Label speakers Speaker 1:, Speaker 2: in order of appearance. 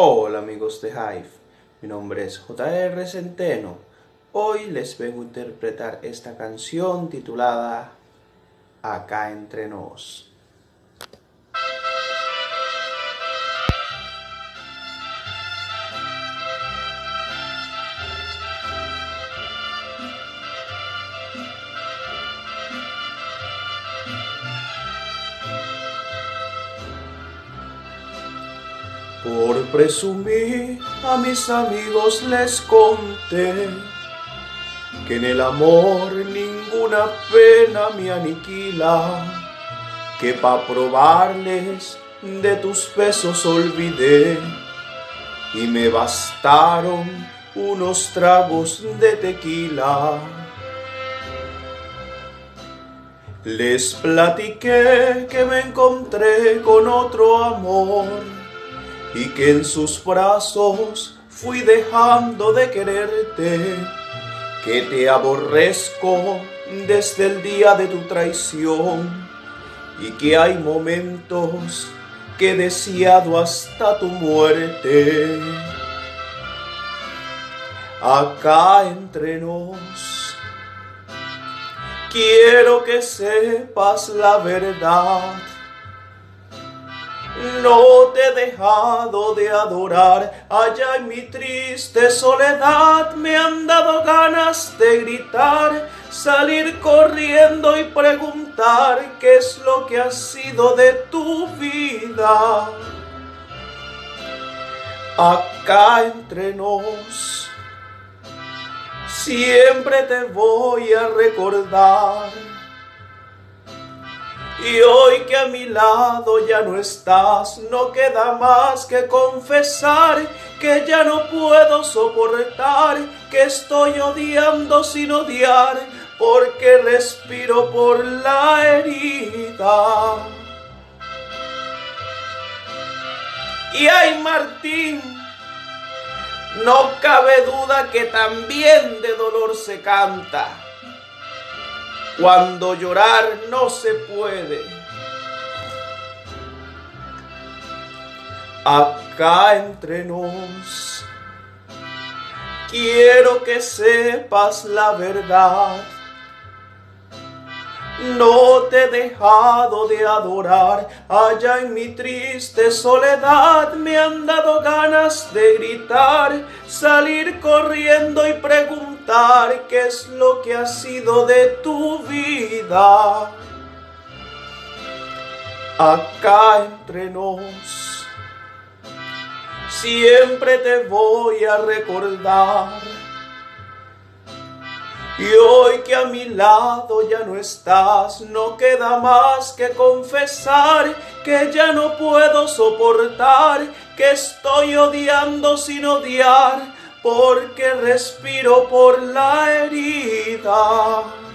Speaker 1: Hola amigos de Hive, mi nombre es JR Centeno. Hoy les vengo a interpretar esta canción titulada Acá entre nos. Por presumir a mis amigos les conté que en el amor ninguna pena me aniquila, que pa' probarles de tus besos olvidé y me bastaron unos tragos de tequila. Les platiqué que me encontré con otro amor y que en sus brazos fui dejando de quererte, que te aborrezco desde el día de tu traición y que hay momentos que he deseado hasta tu muerte. Acá entre nos, quiero que sepas la verdad no te he dejado de adorar, allá en mi triste soledad me han dado ganas de gritar, salir corriendo y preguntar qué es lo que ha sido de tu vida. Acá entre nos, siempre te voy a recordar y hoy que a mi lado ya no estás, no queda más que confesar que ya no puedo soportar, que estoy odiando sin odiar, porque respiro por la herida. Y ay Martín, no cabe duda que también de dolor se canta cuando llorar no se puede. Acá entre nos, quiero que sepas la verdad. No te he dejado de adorar, allá en mi triste soledad me han dado ganas de gritar, salir corriendo y preguntar qué es lo que ha sido de tu vida. Acá entre nos, siempre te voy a recordar y hoy que a mi lado ya no estás, no queda más que confesar que ya no puedo soportar, que estoy odiando sin odiar, porque respiro por la herida.